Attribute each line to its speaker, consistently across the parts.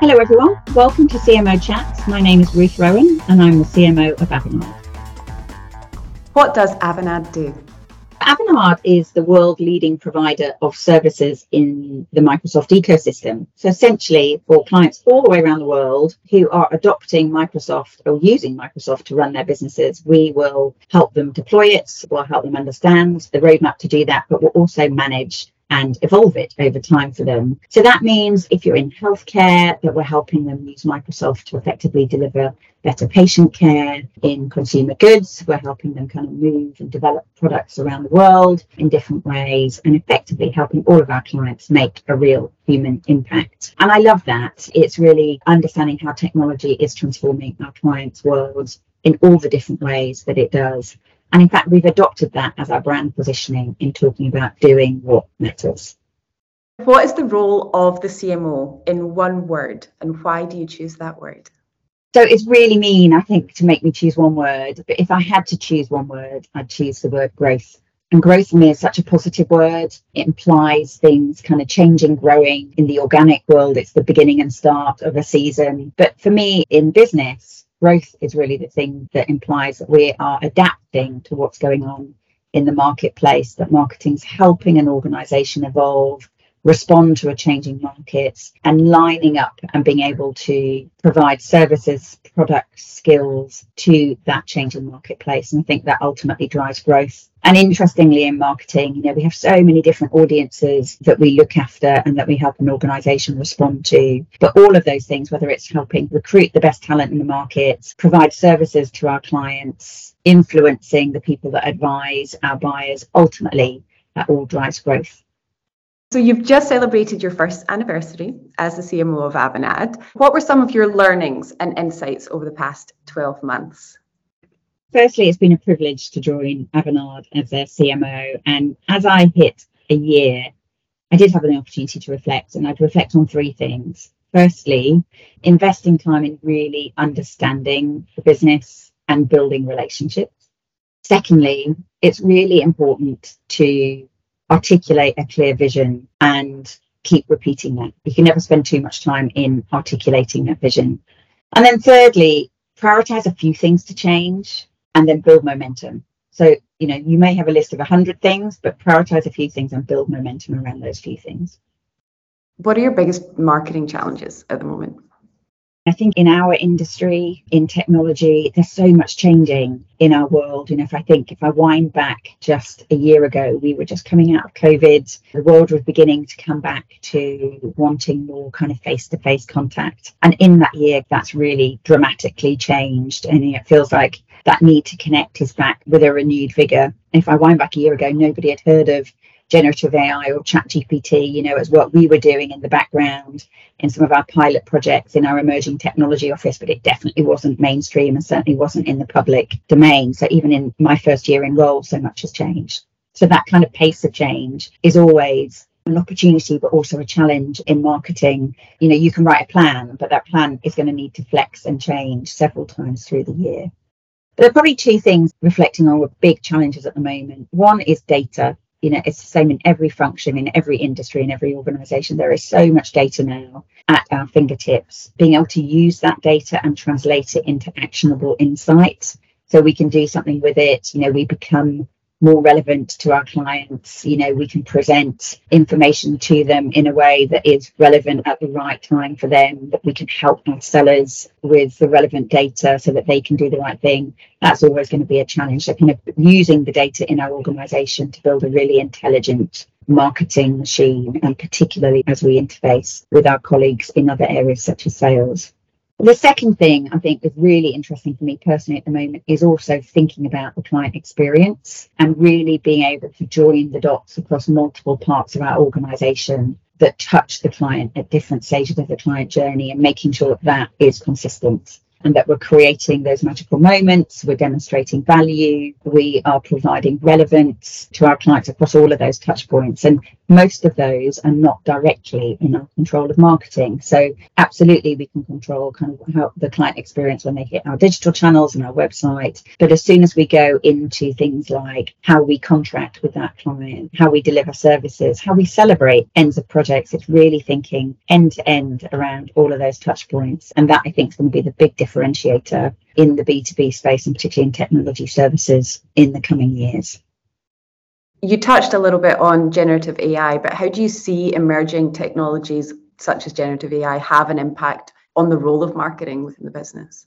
Speaker 1: Hello, everyone. Welcome to CMO Chats. My name is Ruth Rowan, and I'm the CMO of Avanade.
Speaker 2: What does Avanade do?
Speaker 1: Avanade is the world leading provider of services in the Microsoft ecosystem. So, essentially, for clients all the way around the world who are adopting Microsoft or using Microsoft to run their businesses, we will help them deploy it, we'll help them understand the roadmap to do that, but we'll also manage and evolve it over time for them. So that means if you're in healthcare, that we're helping them use Microsoft to effectively deliver better patient care. In consumer goods, we're helping them kind of move and develop products around the world in different ways and effectively helping all of our clients make a real human impact. And I love that. It's really understanding how technology is transforming our clients' worlds in all the different ways that it does and in fact, we've adopted that as our brand positioning in talking about doing what matters.
Speaker 2: What is the role of the CMO in one word, and why do you choose that word?
Speaker 1: So it's really mean, I think, to make me choose one word. But if I had to choose one word, I'd choose the word growth. And growth for me is such a positive word. It implies things kind of changing, growing. In the organic world, it's the beginning and start of a season. But for me in business, growth is really the thing that implies that we are adapting to what's going on in the marketplace, that marketing's helping an organization evolve, respond to a changing market, and lining up and being able to provide services, products, skills to that changing marketplace. And I think that ultimately drives growth. And interestingly, in marketing, you know, we have so many different audiences that we look after and that we help an organization respond to. But all of those things, whether it's helping recruit the best talent in the market, provide services to our clients, influencing the people that advise our buyers, ultimately, that all drives growth.
Speaker 2: So you've just celebrated your first anniversary as the CMO of Avanade. What were some of your learnings and insights over the past 12 months?
Speaker 1: Firstly, it's been a privilege to join Avanade as their CMO. And as I hit a year, I did have an opportunity to reflect, and I'd reflect on three things. Firstly, investing time in really understanding the business and building relationships. Secondly, it's really important to articulate a clear vision and keep repeating that. You can never spend too much time in articulating that vision. And then thirdly, prioritize a few things to change and then build momentum. So, you know, you may have a list of 100 things, but prioritize a few things and build momentum around those few things.
Speaker 2: What are your biggest marketing challenges at the moment?
Speaker 1: I think in our industry, in technology, there's so much changing in our world. And if I think, if I wind back just a year ago, we were just coming out of COVID, the world was beginning to come back to wanting more kind of face to face contact. And in that year, that's really dramatically changed. And it feels like that need to connect is back with a renewed vigor. If I wind back a year ago, nobody had heard of generative AI or chat GPT, you know, as what we were doing in the background in some of our pilot projects in our emerging technology office, but it definitely wasn't mainstream and certainly wasn't in the public domain. So even in my first year in role, so much has changed. So that kind of pace of change is always an opportunity, but also a challenge in marketing. You know, you can write a plan, but that plan is going to need to flex and change several times through the year. There are probably two things reflecting on big challenges at the moment. One is data you know it's the same in every function in every industry in every organization. There is so much data now at our fingertips. Being able to use that data and translate it into actionable insights so we can do something with it. You know we become more relevant to our clients. You know, we can present information to them in a way that is relevant at the right time for them, that we can help our sellers with the relevant data so that they can do the right thing. That's always going to be a challenge. So, kind of using the data in our organization to build a really intelligent marketing machine, and particularly as we interface with our colleagues in other areas such as sales. The second thing I think is really interesting for me personally at the moment is also thinking about the client experience and really being able to join the dots across multiple parts of our organization that touch the client at different stages of the client journey and making sure that, that is consistent. and that we're creating those magical moments, we're demonstrating value, we are providing relevance to our clients across all of those touch points. And most of those are not directly in our control of marketing. So absolutely we can control kind of how the client experience when they hit our digital channels and our website. But as soon as we go into things like how we contract with that client, how we deliver services, how we celebrate ends of projects, it's really thinking end to end around all of those touch points. And that I think is going to be the big differentiator in the B2B space and particularly in technology services in the coming years.
Speaker 2: You touched a little bit on generative AI, but how do you see emerging technologies such as generative AI have an impact on the role of marketing within the business?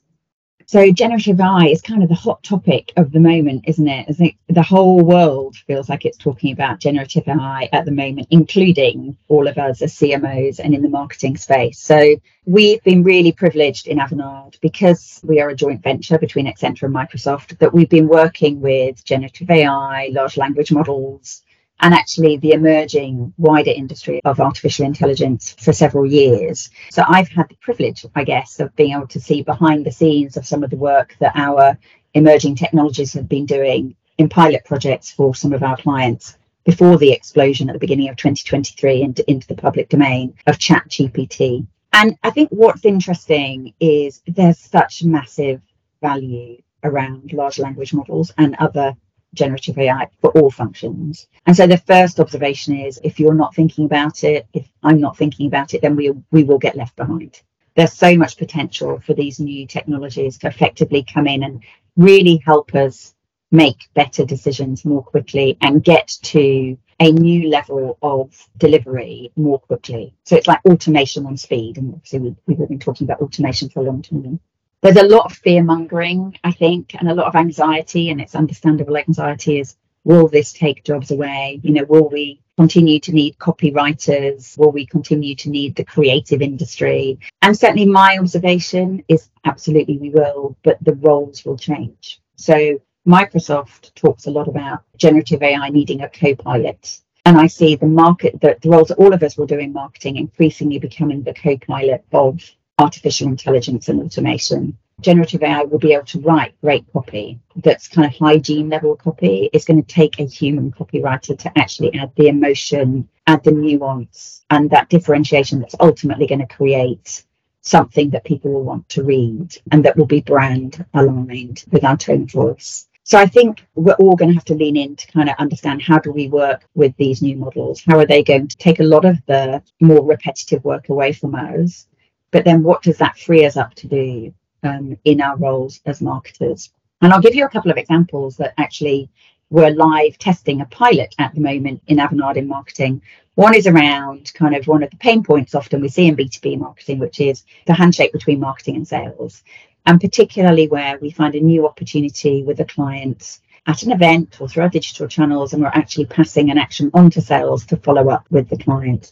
Speaker 1: So generative AI is kind of the hot topic of the moment, isn't it? I think the whole world feels like it's talking about generative AI at the moment, including all of us as CMOs and in the marketing space. So we've been really privileged in Avanade because we are a joint venture between Accenture and Microsoft that we've been working with generative AI, large language models, and actually the emerging wider industry of artificial intelligence for several years. So I've had the privilege, I guess, of being able to see behind the scenes of some of the work that our emerging technologies have been doing in pilot projects for some of our clients before the explosion at the beginning of 2023 into, into the public domain of chat gpt and i think what's interesting is there's such massive value around large language models and other generative AI for all functions. And so the first observation is if you're not thinking about it, if I'm not thinking about it, then we, we will get left behind. There's so much potential for these new technologies to effectively come in and really help us make better decisions more quickly and get to a new level of delivery more quickly. So it's like automation on speed. And obviously, we, we've been talking about automation for a long time there's a lot of fear mongering, I think, and a lot of anxiety, and it's understandable anxiety is will this take jobs away? You know, will we continue to need copywriters? Will we continue to need the creative industry? And certainly my observation is absolutely we will, but the roles will change. So Microsoft talks a lot about generative AI needing a co-pilot. And I see the market, that the roles that all of us will do in marketing increasingly becoming the co-pilot of artificial intelligence and automation. Generative AI will be able to write great copy that's kind of hygiene level copy. It's going to take a human copywriter to actually add the emotion, add the nuance, and that differentiation that's ultimately going to create something that people will want to read and that will be brand aligned with our tone of voice. So I think we're all going to have to lean in to kind of understand how do we work with these new models? How are they going to take a lot of the more repetitive work away from us but then what does that free us up to do um, in our roles as marketers? And I'll give you a couple of examples that actually we're live testing a pilot at the moment in Avanade in marketing. One is around kind of one of the pain points often we see in B2B marketing, which is the handshake between marketing and sales. And particularly where we find a new opportunity with a client at an event or through our digital channels, and we're actually passing an action on to sales to follow up with the client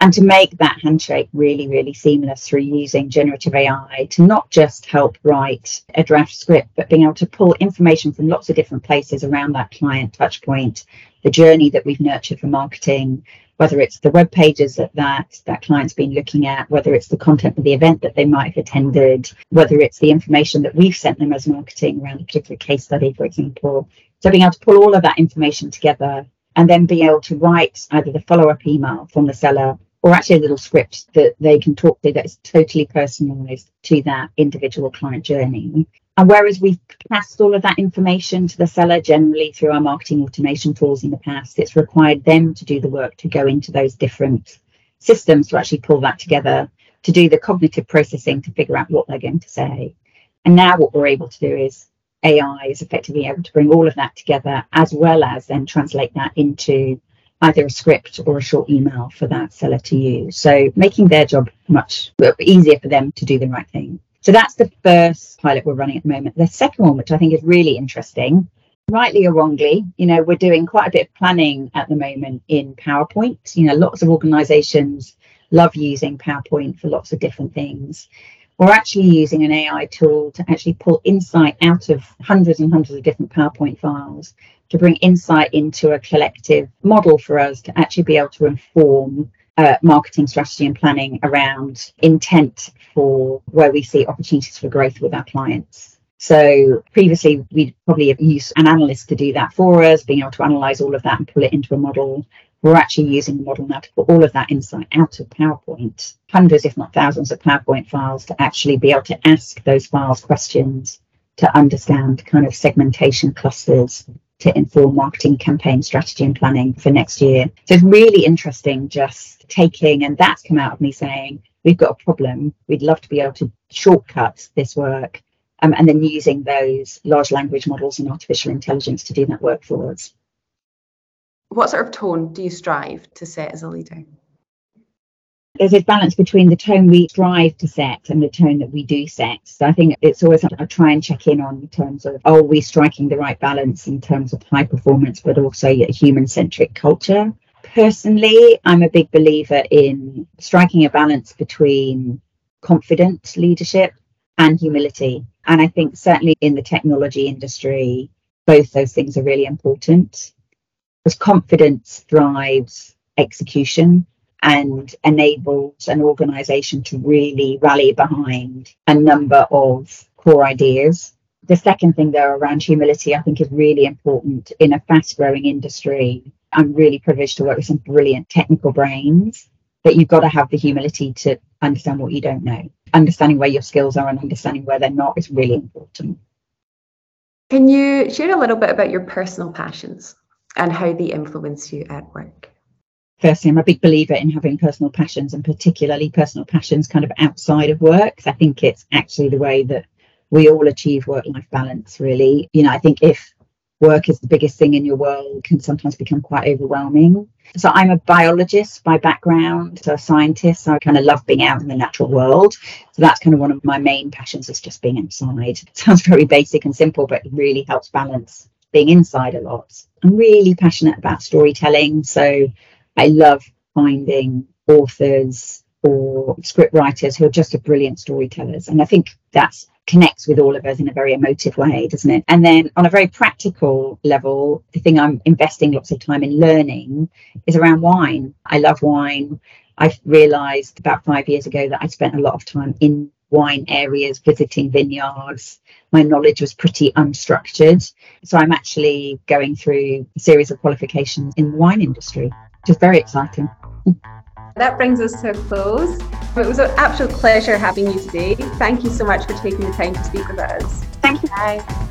Speaker 1: and to make that handshake really, really seamless through using generative AI to not just help write a draft script, but being able to pull information from lots of different places around that client touch point, the journey that we've nurtured for marketing, whether it's the web pages that that, that client's been looking at, whether it's the content of the event that they might have attended, whether it's the information that we've sent them as marketing around a particular case study, for example. So being able to pull all of that information together and then be able to write either the follow-up email from the seller or actually a little script that they can talk to that is totally personalized to that individual client journey. And whereas we've passed all of that information to the seller generally through our marketing automation tools in the past, it's required them to do the work to go into those different systems to actually pull that together, to do the cognitive processing to figure out what they're going to say. And now what we're able to do is AI is effectively able to bring all of that together as well as then translate that into either a script or a short email for that seller to use. So making their job much easier for them to do the right thing. So that's the first pilot we're running at the moment. The second one, which I think is really interesting, rightly or wrongly, you know, we're doing quite a bit of planning at the moment in PowerPoint. You know, lots of organizations love using PowerPoint for lots of different things. We're actually using an AI tool to actually pull insight out of hundreds and hundreds of different PowerPoint files to bring insight into a collective model for us to actually be able to inform uh, marketing strategy and planning around intent for where we see opportunities for growth with our clients. So previously, we'd probably have used an analyst to do that for us, being able to analyze all of that and pull it into a model. We're actually using the model now to put all of that insight out of PowerPoint, hundreds, if not thousands, of PowerPoint files to actually be able to ask those files questions to understand kind of segmentation clusters to inform marketing campaign strategy and planning for next year. So it's really interesting just taking, and that's come out of me saying, we've got a problem. We'd love to be able to shortcut this work um, and then using those large language models and artificial intelligence to do that work for us
Speaker 2: what sort of tone do you strive to set as a leader?
Speaker 1: There's a balance between the tone we strive to set and the tone that we do set. So I think it's always I try and check in on in terms of are we striking the right balance in terms of high performance, but also a human centric culture. Personally, I'm a big believer in striking a balance between confident leadership and humility. And I think certainly in the technology industry, both those things are really important because confidence drives execution and enables an organization to really rally behind a number of core ideas. The second thing, though, around humility, I think is really important in a fast growing industry. I'm really privileged to work with some brilliant technical brains, but you've got to have the humility to understand what you don't know. Understanding where your skills are and understanding where they're not is really important.
Speaker 2: Can you share a little bit about your personal passions? And how they influence you at work?
Speaker 1: Firstly, I'm a big believer in having personal passions and particularly personal passions kind of outside of work. I think it's actually the way that we all achieve work life balance, really. You know, I think if work is the biggest thing in your world can sometimes become quite overwhelming. So I'm a biologist by background, so a scientist. So I kind of love being out in the natural world. So that's kind of one of my main passions is just being outside. It sounds very basic and simple, but it really helps balance being inside a lot. I'm really passionate about storytelling. So I love finding authors or script writers who are just a brilliant storytellers. And I think that connects with all of us in a very emotive way, doesn't it? And then on a very practical level, the thing I'm investing lots of time in learning is around wine. I love wine. I've realized about five years ago that I spent a lot of time in wine areas, visiting vineyards. My knowledge was pretty unstructured. So I'm actually going through a series of qualifications in the wine industry, which is very exciting.
Speaker 2: That brings us to a close. It was an absolute pleasure having you today. Thank you so much for taking the time to speak with us.
Speaker 1: Thank you. Bye.